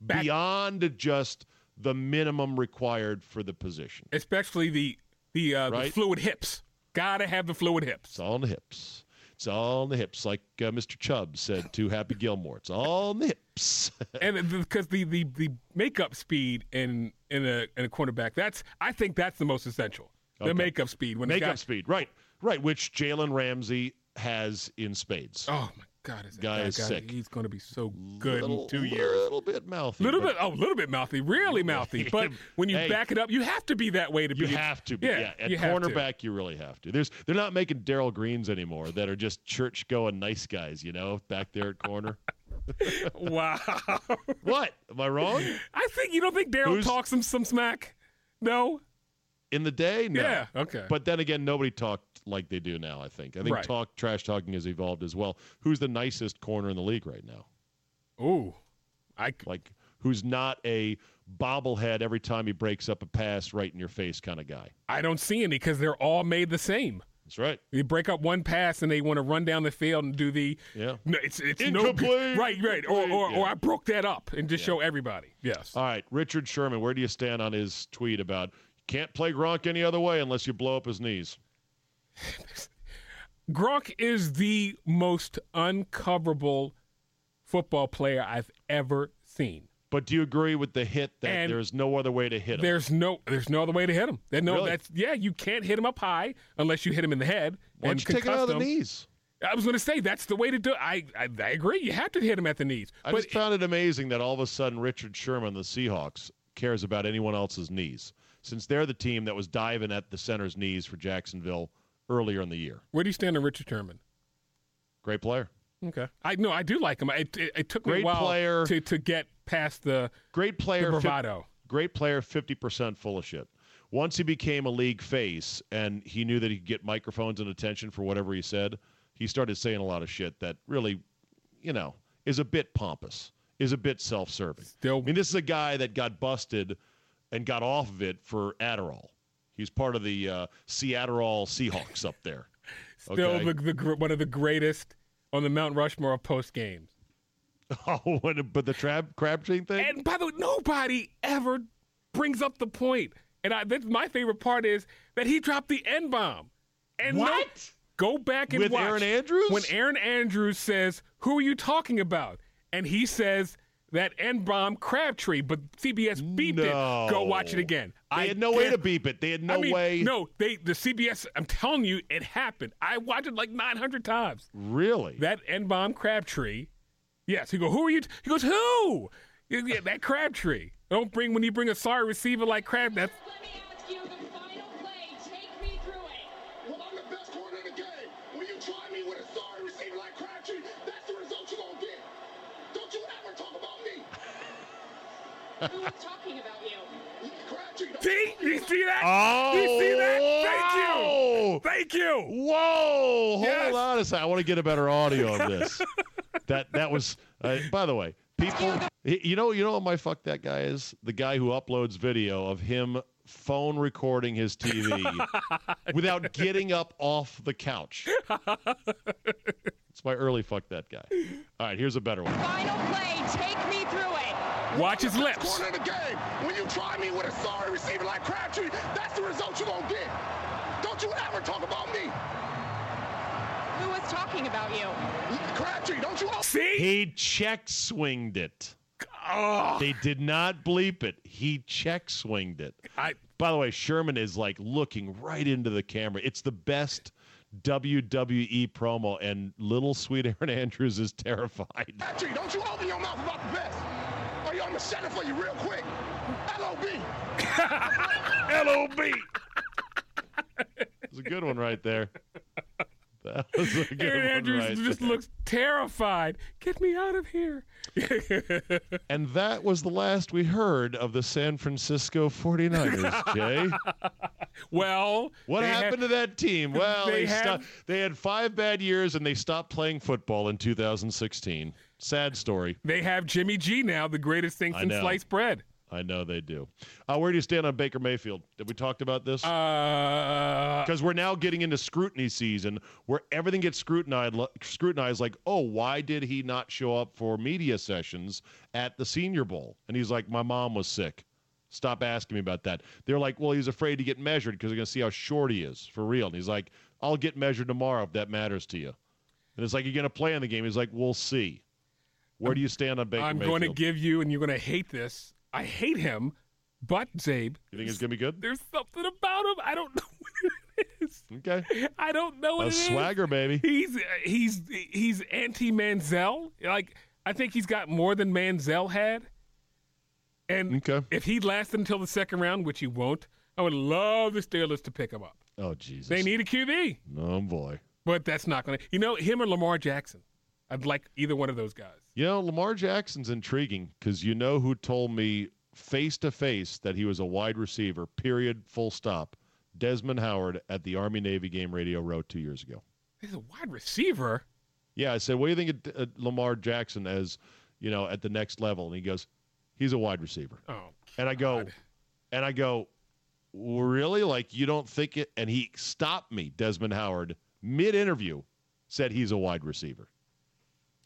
Back- beyond just the minimum required for the position. Especially the the, uh, the fluid hips. Gotta have the fluid hips. It's all in the hips. It's all in the hips, like uh, Mr. Chubb said to Happy Gilmore. It's all in the hips. and because the, the the makeup speed in in a in a cornerback, that's I think that's the most essential. The Okay. makeup speed when Makeup speed, right, right, which Jalen Ramsey has in spades. Oh my God, is Guy guy is sick. He's going to be so good little, in two years. A little bit mouthy. little bit, oh, a little bit mouthy, really mouthy. But when you Hey. back it up, you have to be that way to be. You have to be. Yeah, at you cornerback, you really have to. There's they're not making Darrell Greens anymore that are just church going nice guys, you know, back there at corner. Wow. what? Am I wrong? I think you don't think Darrell talks some some smack. No. In the day, no. Yeah. Okay. But then again, nobody talked like they do now. I think. I think Right. talk trash talking has evolved as well. Who's the nicest corner in the league right now? Ooh. I Like who's not a bobblehead every time he breaks up a pass right in your face kind of guy. I don't see any because they're all made the same. That's right. You break up one pass and they want to run down the field and do the Yeah. no, it's it's Incomplete, good. right right or or, incomplete, or. I broke that up and just show everybody. Yes. All right, Richard Sherman, where do you stand on his tweet about can't play Gronk any other way unless you blow up his knees? Gronk is the most uncoverable football player I've ever seen. But do you agree with the hit that And there's no other way to hit him? There's no there's no other way to hit him. No Really? that's yeah, you can't hit him up high unless you hit him in the head. Why and you take it out of the him. knees? I was going to say that's the way to do it. I, I I agree. You have to hit him at the knees. I but just found it amazing that all of a sudden Richard Sherman, the Seahawks, cares about anyone else's knees, since they're the team that was diving at the center's knees for Jacksonville earlier in the year. where do you stand on Richard Sherman? Great player. Okay, I no, I do like him. It, it, it took me a while player. to to get past the Great player. fif- bravado. great player, 50% full of shit. Once he became a league face and he knew that he could get microphones and attention for whatever he said, he started saying a lot of shit that really, you know, is a bit pompous, is a bit self serving. Still- I mean, this is a guy that got busted and got off of it for Adderall. He's part of the uh, Seattle Seahawks up there. Still Okay. the, the one of the greatest on the Mount Rushmore of post games. Oh, but the trap Crabtree thing? And by the way, nobody ever brings up the point. And I, that's my favorite part is that he dropped the N bomb. And no- What? go back and With watch. Erin Andrews? When Erin Andrews says, "Who are you talking about?" and he says that N bomb Crabtree, but CBS beeped it. Go watch it again. They I had no way to beep it. They had no I mean, way. No, they the CBS. I'm telling you, it happened. I watched it like 900 times. Really? That N bomb Crabtree. Yes, he go. Who are you? He goes. Who? Yeah, yeah, that Crabtree. Don't bring when you bring a sorry receiver like Crab. That's Let me ask you the final play. Take me through it. Well, I'm the best corner in the game. When you try me with a sorry receiver like Crabtree, that's the result you're going to get. Don't you ever talk about me. Who was talking about you? See. You see that? Oh, You see that? wow. Thank you. Thank you. Whoa! Hold Yes. on a second. I want to get a better audio of this. that that was. Uh, by the way, people. You know, you know what my fuck that guy is? The guy who uploads video of him phone recording his TV without getting up off the couch. It's my early fuck that guy. All right, here's a better one. Final play. Take me through it. Watch his lips. corner of the game. When you try me with a sorry receiver like Crabtree, that's the result you're going to get. Don't you ever talk about me. Who was talking about you? Crabtree, don't you ever. See? He check swinged it. Oh, They did not bleep it. He check swinged it. I, By the way, Sherman is like looking right into the camera. It's the best WWE promo, and little sweet Erin Andrews is terrified. Crabtree, don't you open your mouth about the best. Or you, I'm going to shut it for you real quick. L.O.B. LOB. It's a good one right there. That was a good Erin one Andrews right just there. looks terrified. Get me out of here. And that was the last we heard of the San Francisco 49ers, Jay. well, What happened had- to that team? Well, they they, had- sto- they had five bad years and they stopped playing football in 2016. Sad story. They have Jimmy G now, the greatest thing since sliced bread. I know they do. Uh, where do you stand on Baker Mayfield? Have we talked about this? Uh, Because we're now getting into scrutiny season where everything gets scrutinized, scrutinized like, oh, why did he not show up for media sessions at the Senior Bowl? And he's like, my mom was sick. Stop asking me about that. They're like, well, he's afraid to get measured because they're going to see how short he is for real. And he's like, I'll get measured tomorrow if that matters to you. And it's like, you're going to play in the game. He's like, we'll see. Where do you stand on Baker Mayfield? I'm Mayfield? going to give you, and you're going to hate this. I hate him, but Czabe, you think it's going to be good? there's something about him. I don't know what it is. Okay. I don't know what it is. A it is. swagger, baby. He's uh, he's he's anti Manziel. Like I think he's got more than Manziel had. And Okay. if he lasted until the second round, which he won't, I would love the Steelers to pick him up. Oh, Jesus. They need a QB, Oh, boy. but that's not going to. You know, him or Lamar Jackson. I'd like either one of those guys. You know, Lamar Jackson's intriguing because you know who told me face to face that he was a wide receiver, period, full stop. Desmond Howard at the Army Navy game Radio Row two years ago. He's a wide receiver. Yeah, I said, what do you think of uh, Lamar Jackson as, you know, at the next level? And he goes, he's a wide receiver. Oh, And I go, and I go, really? Like you don't think it? And he stopped me, Desmond Howard, mid interview, said he's a wide receiver.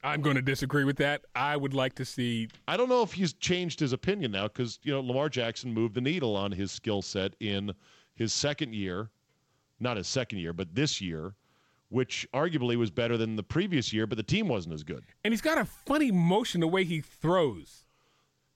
I'm going to disagree with that. I would like to see. I don't know if he's changed his opinion now because you know Lamar Jackson moved the needle on his skill set in his second year, not his second year, but this year, which arguably was better than the previous year, but the team wasn't as good. And he's got a funny motion the way he throws.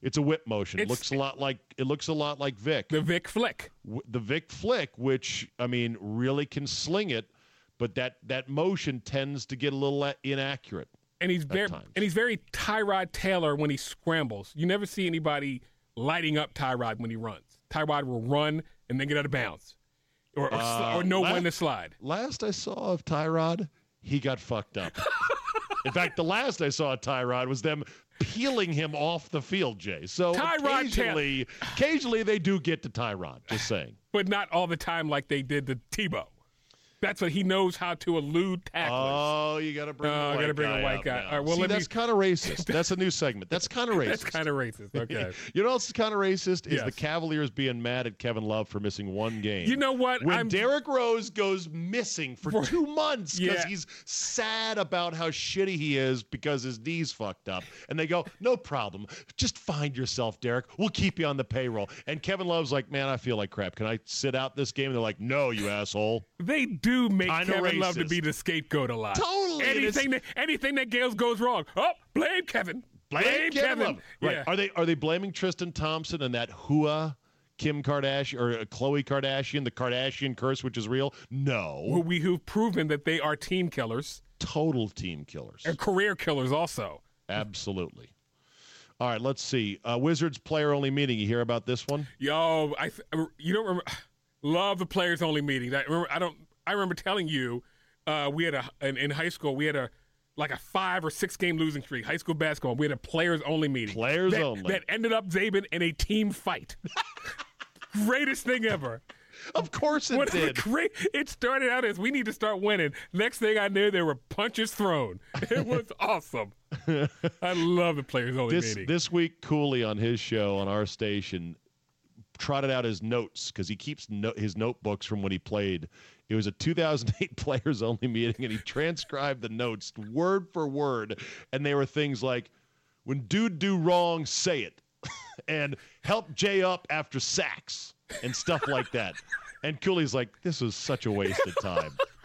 It's a whip motion. It looks a lot like it looks a lot like Vic. The Vic flick. w- the Vic Flick, which I mean really can sling it, but that that motion tends to get a little inaccurate. And he's very times. and he's very Tyrod Taylor when he scrambles. You never see anybody lighting up Tyrod when he runs. Tyrod will run and then get out of bounds, or or, Uh, or know la- when to slide. Last I saw of Tyrod, he got fucked up. In fact, the last I saw of Tyrod was them peeling him off the field, Jay. So Tyrod Taylor- occasionally, occasionally they do get to Tyrod. Just saying. but not all the time like they did to Tebow. That's what he knows how to elude tacklers. Oh, you got to bring. Oh, I white gotta bring a white guy. All right, well, See, let me- that's kind of racist. That's a new segment. That's kind of racist. That's kind of racist. Okay. You know what's kind of racist is the Cavaliers being mad at Kevin Love for missing one game. You know what? When I'm- Derrick Rose goes missing for, For- two months because Yeah. he's sad about how shitty he is because his knee's fucked up, and they go, "No problem, just find yourself, Derrick. We'll keep you on the payroll." And Kevin Love's like, "Man, I feel like crap. Can I sit out this game?" And they're like, "No, you asshole." They do make Kinda Kevin Love to be the scapegoat a lot. Totally, Anything that anything that Gales goes wrong, oh, blame Kevin. Blame Kevin Love. Right? Yeah. Are they are they blaming Tristan Thompson and that Hua? Kim Kardashian or Khloe Kardashian, the Kardashian curse, which is real? No. Who we who've proven that they are team killers total team killers. and career killers also. Absolutely. All right, let's see. Uh, Wizards player only meeting. You hear about this one? Yo, I you don't remember? Love the players only meeting. I remember. I don't. I remember telling you uh, we had a in, in high school we had a like a five or six game losing streak. High school basketball. We had a players only meeting. Players that, only. that ended up Czaban in a team fight. Greatest thing ever. Of course it What did. great! It started out as we need to start winning. Next thing I knew, there were punches thrown. It was awesome. I love the players only This meeting. this week, Cooley on his show on our station trotted out his notes because he keeps no, his notebooks from when he played. It was a 2008 players only meeting, and he transcribed the notes word for word, and they were things like, "When dude do wrong, say it," and "Help Jay up after sacks," and stuff like that. And Cooley's like, "This was such a waste of time.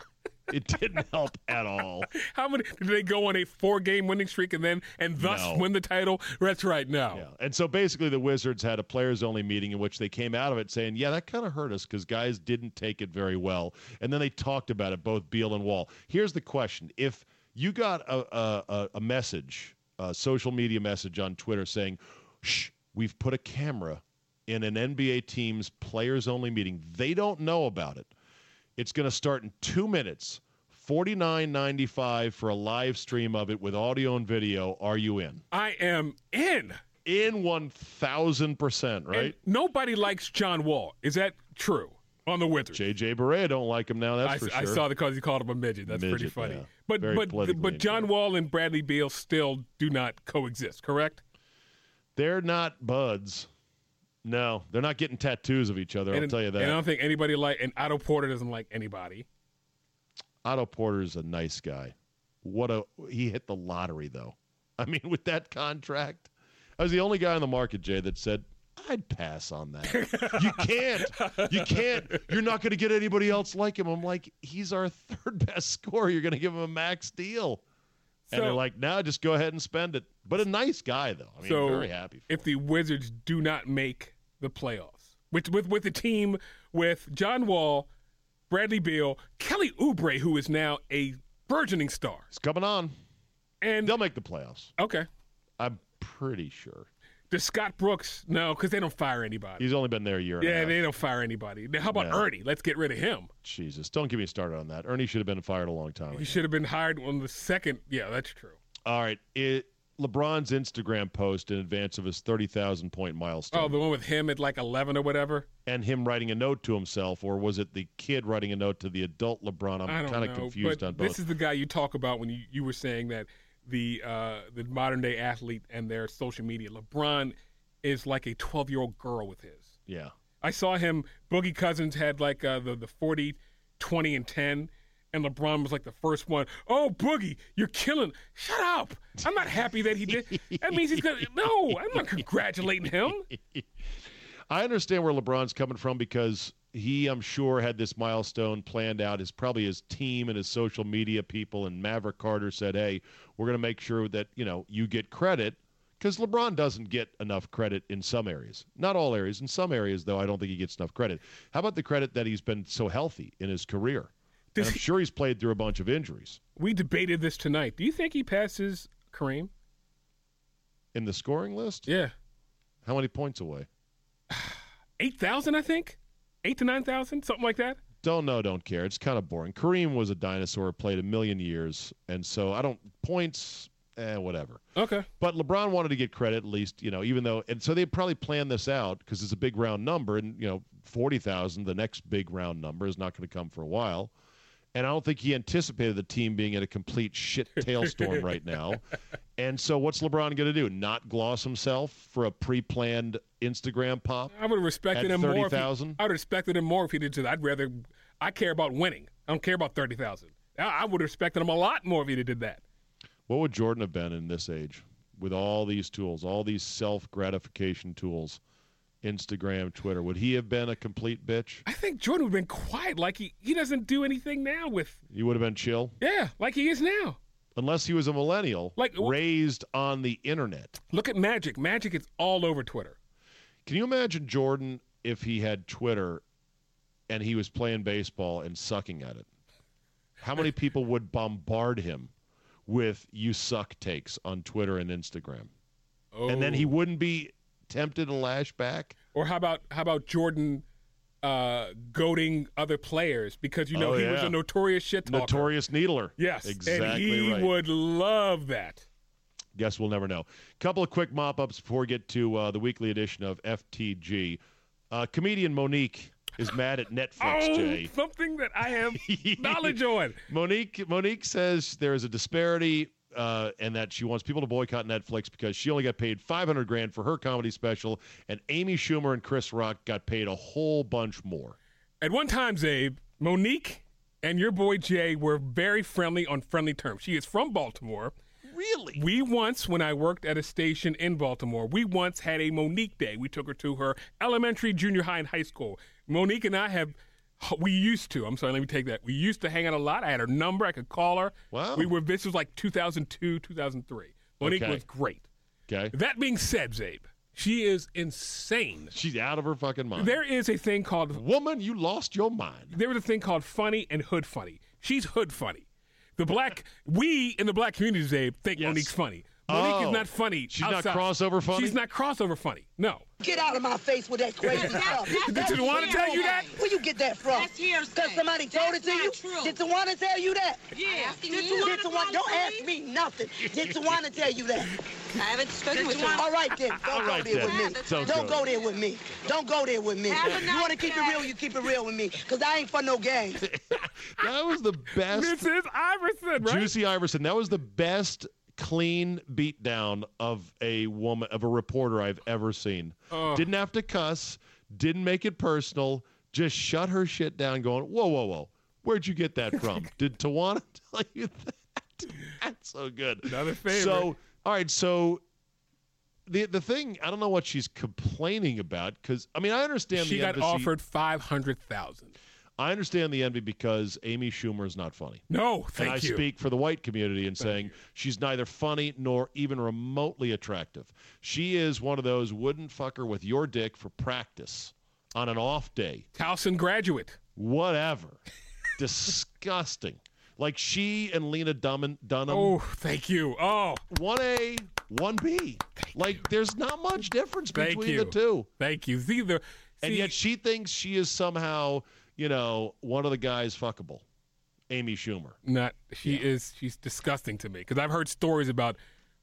It didn't help at all." How many did they go on a four-game winning streak and then and thus No. win the title? That's right now. Yeah. And so basically, the Wizards had a players only meeting in which they came out of it saying, yeah, that kind of hurt us because guys didn't take it very well. And then they talked about it, both Beal and Wall. Here's the question If you got a, a, a- a message, a social media message on Twitter saying, shh, we've put a camera in an NBA team's players only meeting, they don't know about it. It's going to start in two minutes. Forty nine ninety five for a live stream of it with audio and video. Are you in? I am in. in 1000%, And right? nobody likes John Wall. Is that true on the Wizards? JJ Barea don't like him now, that's I, for sure. I saw the because he called him a midget. That's pretty funny. yeah. But Very but but John. Wall and Bradley Beal still do not coexist. Correct? They're not buds. No, they're not getting tattoos of each other, I'll tell you that. And I don't think anybody like and Otto Porter doesn't like anybody. Otto Porter's a nice guy. What a he hit the lottery though. I mean, with that contract, I was the only guy on the market, Jay, that said I'd pass on that. you can't. You can't. You're not going to get anybody else like him. I'm like, he's our third best scorer. You're going to give him a max deal. And they're So- like, no, just go ahead and spend it. But a nice guy, though. I mean, so very happy. For if the Wizards do not make the playoffs, with with with the team with John Wall, Bradley Beal, Kelly Oubre, who is now a burgeoning star, It's coming on. and They'll make the playoffs. okay, I'm pretty sure. Does Scott Brooks no? Because they don't fire anybody. He's only been there a year Yeah, they don't fire anybody. Now, How about No. Ernie? Let's get rid of him. Jesus, don't get me started on that. Ernie should have been fired a long time ago. He should have been hired on the second. Yeah, that's true. All right. It, LeBron's Instagram post in advance of his 30,000 point milestone Oh, the one with him at like eleven or whatever. and him writing a note to himself, or was it the kid writing a note to the adult LeBron? I'm kind of confused on both. This is the guy you talk about when you, you were saying that the uh, the modern day athlete and their social media. LeBron is like a twelve year old girl with his. yeah. I saw him. Boogie Cousins had like uh, the the 40, 20, and ten. And LeBron was like the first one. Oh, Boogie, you're killing. Shut up. I'm not happy that he did. That means he's to. No, I'm not congratulating him. I understand where LeBron's coming from because he, I'm sure, had this milestone planned out. His probably his team and his social media people and Maverick Carter said, "Hey, we're going to make sure that you know you get credit." Because LeBron doesn't get enough credit in some areas, not all areas. In some areas, though, I don't think he gets enough credit. How about the credit that he's been so healthy in his career? And I'm sure he's played through a bunch of injuries We debated this tonight. Do you think he passes Kareem? in the scoring list. Yeah, How many points away? eight thousand, I think, eight to nine thousand, something like that. Don't know, don't care. It's kind of boring. Kareem was a dinosaur, played a million years, and so I don't points, eh, whatever. Okay. But LeBron wanted to get credit at least, you know, even though, and so they probably planned this out because it's a big round number, and you know, forty thousand, the next big round number is not going to come for a while. And I don't think he anticipated the team being in a complete shit tailstorm right now. And so, what's LeBron going to do? Not gloss himself for a pre-planned Instagram pop? I would have respected him more. he- 30,000? I would have respected him more if he did. that. I'd rather. I care about winning. I don't care about thirty thousand. I, I would have respected him a lot more if he did that. What would Jordan have been in this age with all these tools, all these self gratification tools, Instagram, Twitter? Would he have been a complete bitch? I think Jordan would have been quiet, like he he doesn't do anything now with. You would have been chill, Yeah, like he is now. unless he was a millennial, Like- raised on the internet. Look at Magic. Magic is all over Twitter. Can you imagine Jordan if he had Twitter and he was playing baseball and sucking at it? How many people would bombard him with "you suck" takes on Twitter and Instagram, Oh. and then he oh. wouldn't be tempted to lash back? Or how about how about Jordan uh, goading other players because you know Oh, he was a notorious shit talker. Notorious needler. Yes, exactly and he right. would love that. Guess we'll never know. Couple of quick mop ups before we get to uh, the weekly edition of FTG. Uh, comedian Monique is mad at Netflix. Oh, Jay. something that I have knowledge on. Monique Monique says there is a disparity uh, and that she wants people to boycott Netflix because she only got paid 500 grand for her comedy special, and Amy Schumer and Chris Rock got paid a whole bunch more. At one time, Czabe, Monique and your boy Jay were very friendly on friendly terms. She is from Baltimore. Really? We once, when I worked at a station in Baltimore, we once had a Monique Day. We took her to her elementary, junior high, and high school. Monique and I have, we used to, I'm sorry, let me take that. We used to hang out a lot. I had her number. I could call her. Wow. We were, this was like 2002, 2003. Monique Okay. was great. Okay. That being said, Czabe, she is insane. She's out of her fucking mind. There is a thing called Woman, you lost your mind. there was a thing called funny and hood funny. She's hood funny. The black we in the black community Czabe, think Yes. Monique's funny. Monique Oh. is not funny. She's not crossover funny? She's not crossover funny. No. Get out of my face with that crazy stuff. Did That's Tawana tell you that? Where you get that from? That's hearsay. Because somebody told it to you? true. Did Tawana tell you that? Yeah. Did Tawana, don't ask me nothing. Did Tawana tell you that? I haven't spoken with All right then, don't All go right there then. with me. Don't Don't go. go there with me. Don't go there with me. Have You want to keep it real, you keep it real with me. Because I ain't for no games. That was the best. This is Iverson, right? Juicy Iverson. That was the best clean beatdown of a woman of a reporter I've ever seen. Didn't have to cuss, didn't make it personal, just shut her shit down going, "Whoa, whoa, whoa. Where'd you get that from? Did Tawana tell you that?" That's so good. Another favorite. So, all right, so the the thing, I don't know what she's complaining about cuz I mean, I understand She the got embassy- offered five hundred thousand. I understand the envy because Amy Schumer is not funny. No, thank you. and I you. speak for the white community in saying she's neither funny nor even remotely attractive. She is one of those wouldn't fucker with your dick for practice on an off day. Towson graduate. Whatever. Disgusting. Like she and Lena Dunham, Dunham Oh, thank you. Oh, 1A, 1B. Like there's not much difference thank between you. the two. Thank you. It's either. And yet she thinks she is somehow, you know, one of the guys fuckable. Amy Schumer. not. She is. She's disgusting to me because I've heard stories about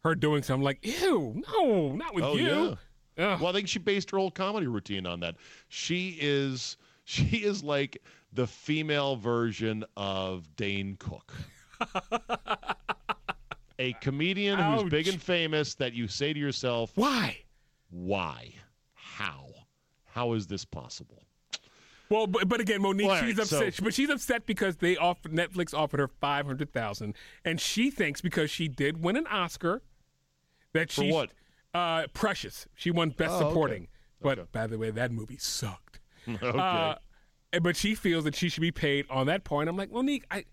her doing something like, "Ew, no, not with Oh, you." Ugh. Well, I think she based her whole comedy routine on that. She is she is like the female version of Dane Cook. A comedian who's big and famous that you say to yourself, Why? why? How? How is this possible? Well, but, but again, Monique, Well, she's right, upset. so- but she's upset because they offered Netflix offered her five hundred thousand, and she thinks because she did win an Oscar that For she what? Uh, Precious. She won Best Oh, okay. Supporting. But Okay. by the way, that movie sucked. okay. Uh, but she feels that she should be paid on that point. I'm like, Monique, I,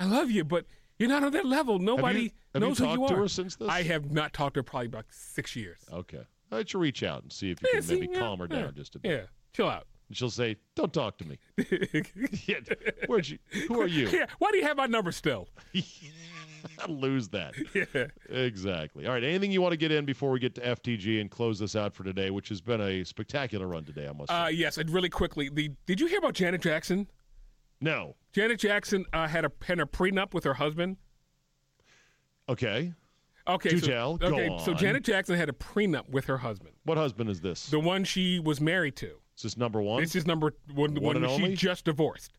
I love you, but you're not on that level. Nobody have you knows who you talked to are. her since this? I have not talked to her probably about six years. okay. I should reach out and see if you Yeah, can see, maybe yeah, calm her yeah, down just a bit. Yeah, chill out. And she'll say, "Don't talk to me." yeah, where'd you? Who are you? Yeah, why do you have my number still? I lose that. Yeah. Exactly. All right. Anything you want to get in before we get to FTG and close this out for today, which has been a spectacular run today, I must say. Uh, yes, and really quickly, the did you hear about Janet Jackson? no. Janet Jackson uh, had a had a prenup with her husband. Okay. Okay, Do so, tell. Okay, so. Janet Jackson had a prenup with her husband, What husband is this? the one she was married to. Is this number one? This is number one. and that she just divorced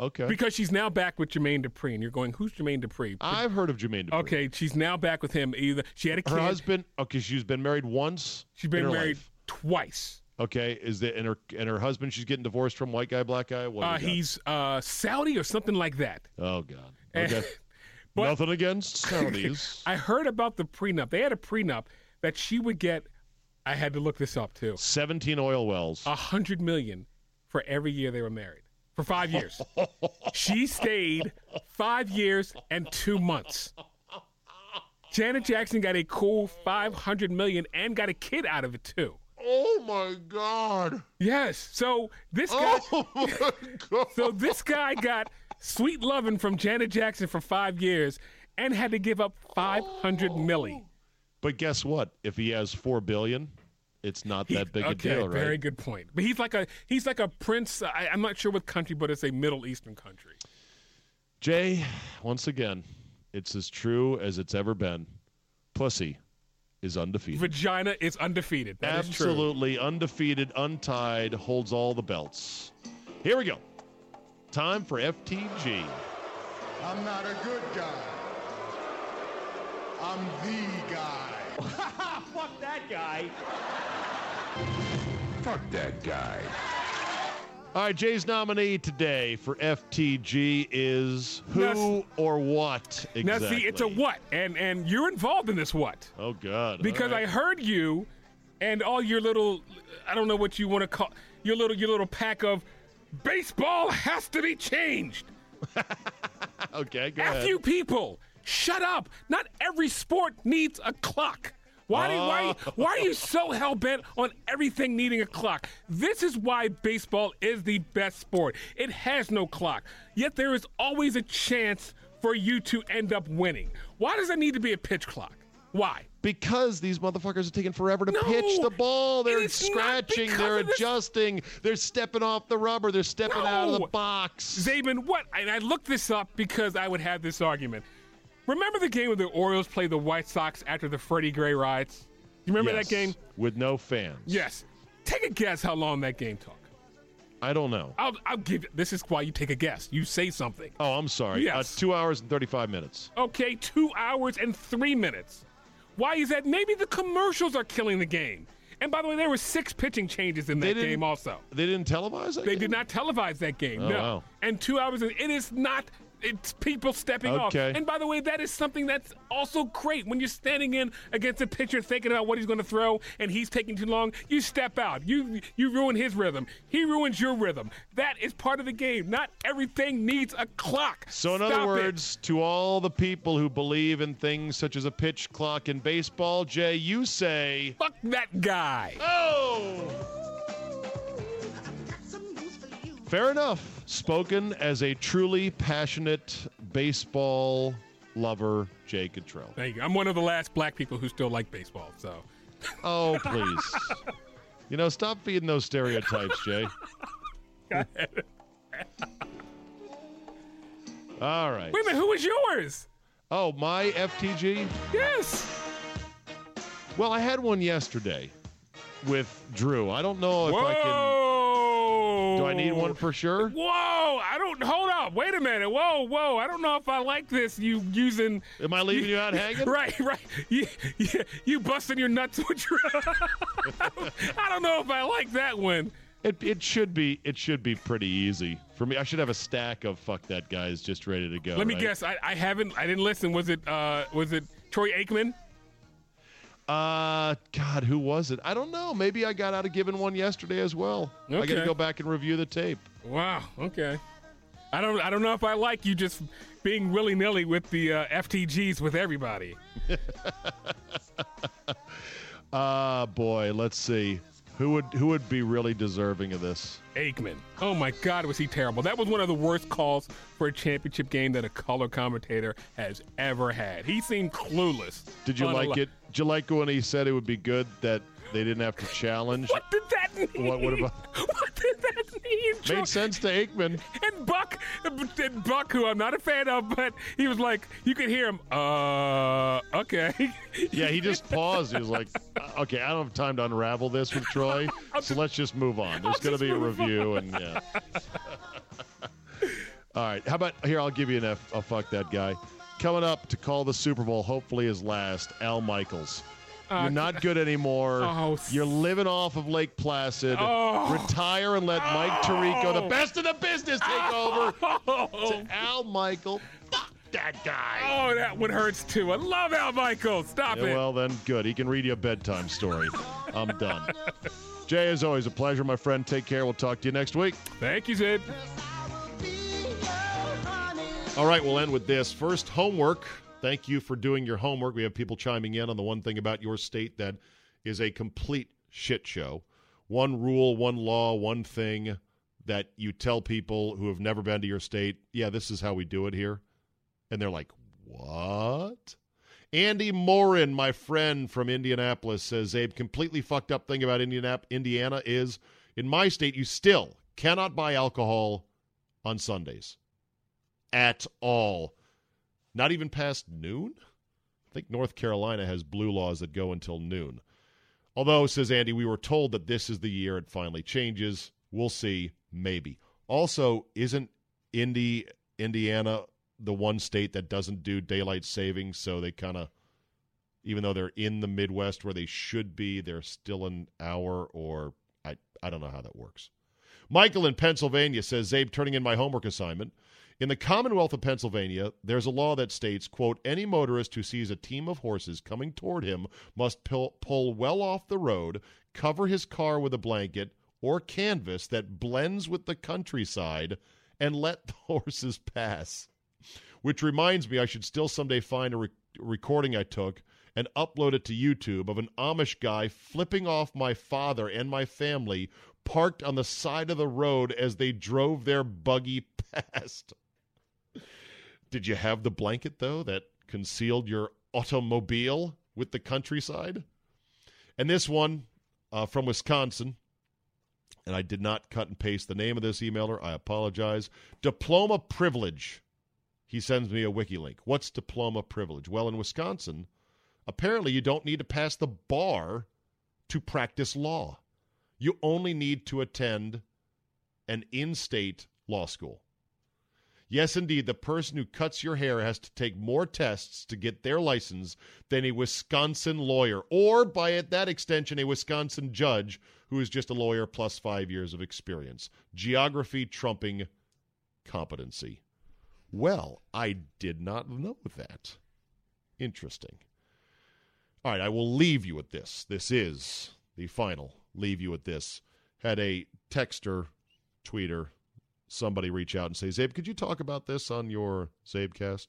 okay. because she's now back with Jermaine Dupri, and you're going, who's Jermaine Dupri? I've heard of Jermaine Dupri. okay, she's now back with him. Either she had a kid. Her husband. Okay, she's been married once. she's been married life. twice. Okay, is that and her and her husband? She's getting divorced from white guy, black guy. What? Uh, he's uh, Saudi or something like that. Oh God. Eh, Okay. but- Nothing against Saudis. I heard about the prenup. They had a prenup that she would get. I had to look this up too. Seventeen oil wells. A hundred million for every year they were married for five years. she stayed five years and two months. Janet Jackson got a cool five hundred million and got a kid out of it too. oh my God. Yes. So this oh, guy. Oh my God. So this guy got sweet loving from Janet Jackson for five years and had to give up five hundred milli. But guess what? If he has four billion, it's not that big a okay, deal, right? very good point. But he's like a he's like a prince. I, I'm not sure what country, but it's a Middle Eastern country. Jay, once again, it's as true as it's ever been. Pussy is undefeated. Vagina is undefeated. That is true. Absolutely undefeated, untied, holds all the belts. Here we go. Time for FTG. I'm not a good guy. I'm the guy. Fuck that guy. Fuck that guy. All right, Jay's nominee today for FTG is who Now, or what exactly? Now see, it's a what, and and you're involved in this what Oh God! because All I heard you, and all your little, I don't know what you want to call your little your little pack of baseball has to be changed. okay, go F ahead. you people, shut up. Not every sport needs a clock. Why, do, why, Oh. why are you so hell bent on everything needing a clock? This is why baseball is the best sport. It has no clock, yet there is always a chance for you to end up winning. Why does there need to be a pitch clock? Why? Because these motherfuckers are taking forever to No, pitch the ball. They're it scratching. They're adjusting. They're stepping off the rubber. They're stepping out of the box. Czaban, what? And I looked this up because I would have this argument. Remember the game where the Orioles played the White Sox after the Freddie Gray riots? You remember Yes, that game? with no fans? Yes. Take a guess how long that game took. I don't know. I'll, I'll give you. This is why you take a guess. You say something. Oh, I'm sorry. Yes. Uh, two hours and 35 minutes. Okay, two hours and three minutes. Why is that? Maybe the commercials are killing the game. And by the way, there were six pitching changes in that game. Also, They didn't televise it. they did not televise that game. Oh, no. wow. And two hours. And it is not. It's people stepping off. And by the way, that is something that's also great when you're standing in against a pitcher, thinking about what he's going to throw, and he's taking too long. You step out. You you ruin his rhythm. He ruins your rhythm. That is part of the game. Not everything needs a clock. So, in Stop other it. words, to all the people who believe in things such as a pitch clock in baseball, Jay, you say, fuck that guy. Oh! Fair enough. Spoken as a truly passionate baseball lover, Jay Cottrell. Thank you. I'm one of the last black people who still like baseball. So Oh, please. you know, stop feeding those stereotypes, Jay. All right. wait a minute. Who was yours? Oh, my FTG? Yes. Well, I had one yesterday with Drew. I don't know if I can. Whoa. Do I need one for sure? Whoa! I don't. Hold up. Wait a minute. Whoa, whoa! I don't know if I like this. You using? Am I leaving you out hanging? Right, right. You, you, you busting your nuts with your. I, don't, I don't know if I like that one. It, it should be it should be pretty easy for me. I should have a stack of fuck that guys just ready to go. Let me right? guess. I, I haven't. I didn't listen. Was it? Uh, was it Troy Aikman? Uh, God, who was it? I don't know. Maybe I got out of giving one yesterday as well. I got to go back and review the tape. Wow. Okay. I don't. I don't know if I like you just being willy nilly with the uh, FTGs with everybody. Ah, boy. Let's see. Who would who would be really deserving of this? Aikman. Oh my God, was he terrible? That was one of the worst calls for a championship game that a color commentator has ever had. He seemed clueless. Did you like it? Did you like when he said it would be good that they didn't have to challenge? What did that mean? What- what about- What did that mean? Joe? Made sense to Aikman. And Buck, and Buck, who I'm not a fan of, but he was like, you could hear him. Uh, okay. Yeah, he just paused. He was like, "Uh, "Okay, I don't have time to unravel this with Troy, so let's just move on. There's going to be a review, and yeah." All right, how about here? I'll give you an F. I'll fuck that guy. Coming up to call the Super Bowl, hopefully his last, Al Michaels. Uh, You're not good anymore. Oh, You're living off of Lake Placid. Oh. Retire and let Mike oh. Tirico, the best in the business, take over. Oh, Al Michael. Fuck that guy. oh, that one hurts too. I love Al Michaels. Stop Yeah, it. well, then, good. He can read you a bedtime story. I'm done. Jay, as always, a pleasure, my friend. Take care. We'll talk to you next week. Thank you, Sid. All right, we'll end with this. First, homework. Thank you for doing your homework. We have people chiming in on the one thing about your state that is a complete shit show. One rule, one law, one thing that you tell people who have never been to your state, yeah, this is how we do it here. And they're like, what? Andy Morin, my friend from Indianapolis, says, Abe, completely fucked up thing about Indianap- Indiana is in my state, you still cannot buy alcohol on Sundays at all. Not even past noon? I think North Carolina has blue laws that go until noon. Although, says Andy, we were told that this is the year it finally changes. We'll see. Maybe. Also, isn't Indy, Indiana the one state that doesn't do daylight savings? So they kind of, even though they're in the Midwest where they should be, they're still an hour or I, I don't know how that works. Michael in Pennsylvania says, Czabe, turning in my homework assignment. In the Commonwealth of Pennsylvania, there's a law that states, quote, any motorist who sees a team of horses coming toward him must pull, pull well off the road, cover his car with a blanket or canvas that blends with the countryside, and let the horses pass. Which reminds me, I should still someday find a re- recording I took and upload it to YouTube of an Amish guy flipping off my father and my family parked on the side of the road as they drove their buggy past. Did you have the blanket, though, that concealed your automobile with the countryside? And this one uh, from Wisconsin, and I did not cut and paste the name of this emailer. I apologize. Diploma privilege. He sends me a wiki link. What's diploma privilege? Well, in Wisconsin, apparently you don't need to pass the bar to practice law. You only need to attend an in state law school. Yes, indeed, the person who cuts your hair has to take more tests to get their license than a Wisconsin lawyer, or by that extension, a Wisconsin judge who is just a lawyer plus five years of experience. Geography trumping competency. Well, I did not know that. Interesting. All right, I will leave you with this. This is the final. Leave you with this. Had a texter, tweeter, somebody reach out and say, Czabe, could you talk about this on your CzabeCast?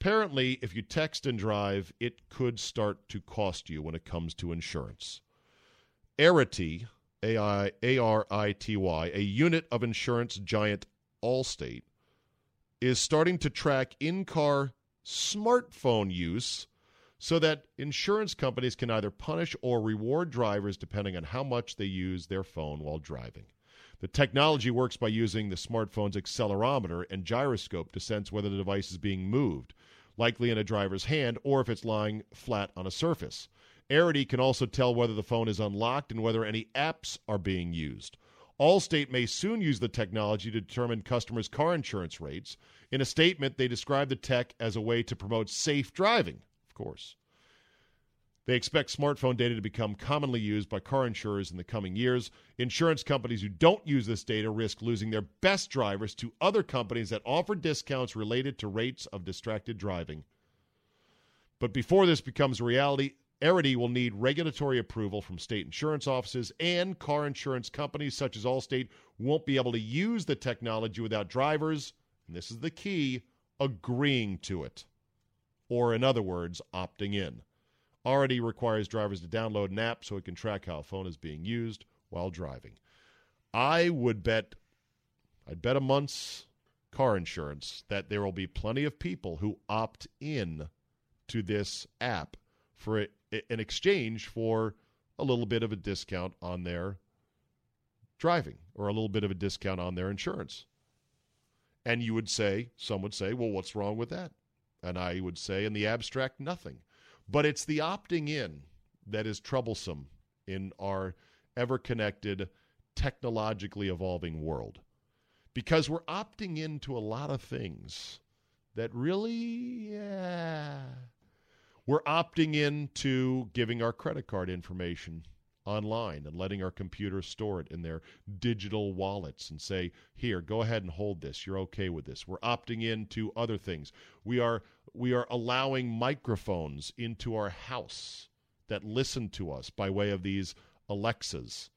Apparently, if you text and drive, it could start to cost you when it comes to insurance. Arity, A-I-A-R-I-T-Y, a unit of insurance giant Allstate, is starting to track in-car smartphone use so that insurance companies can either punish or reward drivers depending on how much they use their phone while driving. The technology works by using the smartphone's accelerometer and gyroscope to sense whether the device is being moved, likely in a driver's hand or if it's lying flat on a surface. Arity can also tell whether the phone is unlocked and whether any apps are being used. Allstate may soon use the technology to determine customers' car insurance rates. In a statement, they describe the tech as a way to promote safe driving, of course. They expect smartphone data to become commonly used by car insurers in the coming years. Insurance companies who don't use this data risk losing their best drivers to other companies that offer discounts related to rates of distracted driving. But before this becomes a reality, Arity will need regulatory approval from state insurance offices, and car insurance companies such as Allstate won't be able to use the technology without drivers, and this is the key, agreeing to it. Or, in other words, opting in. Arity requires drivers to download an app so it can track how a phone is being used while driving. I would bet, I'd bet a month's car insurance that there will be plenty of people who opt in to this app for an exchange for a little bit of a discount on their driving or a little bit of a discount on their insurance. And you would say, some would say, well, what's wrong with that? And I would say, in the abstract, nothing. But it's the opting in that is troublesome in our ever connected, technologically evolving world. Because we're opting into a lot of things that really, yeah. We're opting into giving our credit card information online and letting our computers store it in their digital wallets and say, "Here, go ahead and hold this. You're okay with this." We're opting into other things. We are we are allowing microphones into our house that listen to us by way of these Alexas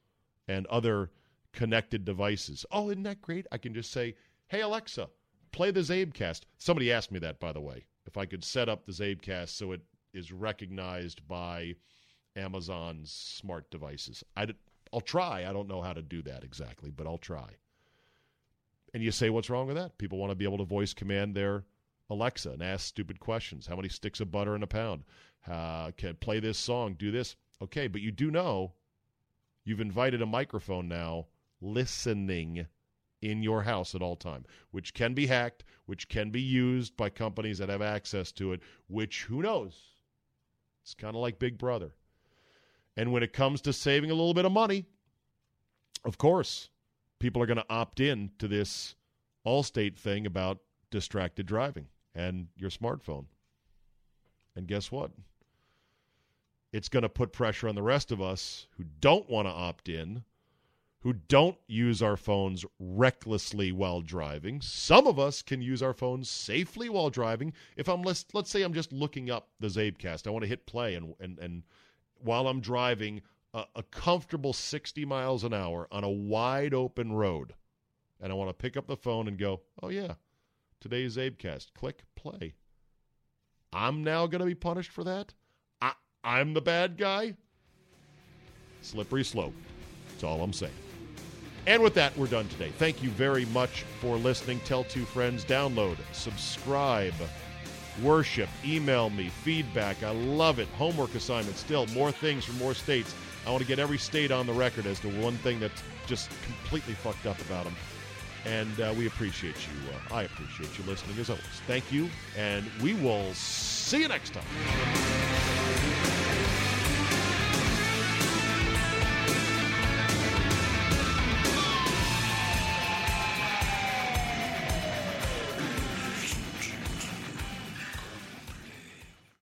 and other connected devices. Oh, isn't that great? I can just say, "Hey Alexa, play the CzabeCast." Somebody asked me that by the way. If I could set up the CzabeCast so it is recognized by Amazon's smart devices. I, will try. I don't know how to do that exactly, but I'll try. And you say, what's wrong with that? People want to be able to voice command their Alexa and ask stupid questions. How many sticks of butter in a pound? Uh, can play this song? Do this? Okay, but you do know you've invited a microphone now listening in your house at all time, which can be hacked, which can be used by companies that have access to it, which who knows? It's kind of like Big Brother. And when it comes to saving a little bit of money, of course, people are going to opt in to this Allstate thing about distracted driving and your smartphone. And guess what? It's going to put pressure on the rest of us who don't want to opt in, who don't use our phones recklessly while driving. Some of us can use our phones safely while driving. If I'm let's, let's say I'm just looking up the CzabeCast, I want to hit play and and and while I'm driving a, a comfortable 60 miles an hour on a wide open road. And I want to pick up the phone and go, oh, yeah, today's CzabeCast. Click play. I'm now going to be punished for that? I, I'm the bad guy? Slippery slope. That's all I'm saying. And with that, we're done today. Thank you very much for listening. Tell two friends, download, subscribe worship. Email me feedback. I love it. Homework assignments still. More things from more states. I want to get every state on the record as to one thing that's just completely fucked up about them. And uh, we appreciate you. Uh, I appreciate you listening as always. Thank you, and we will see you next time.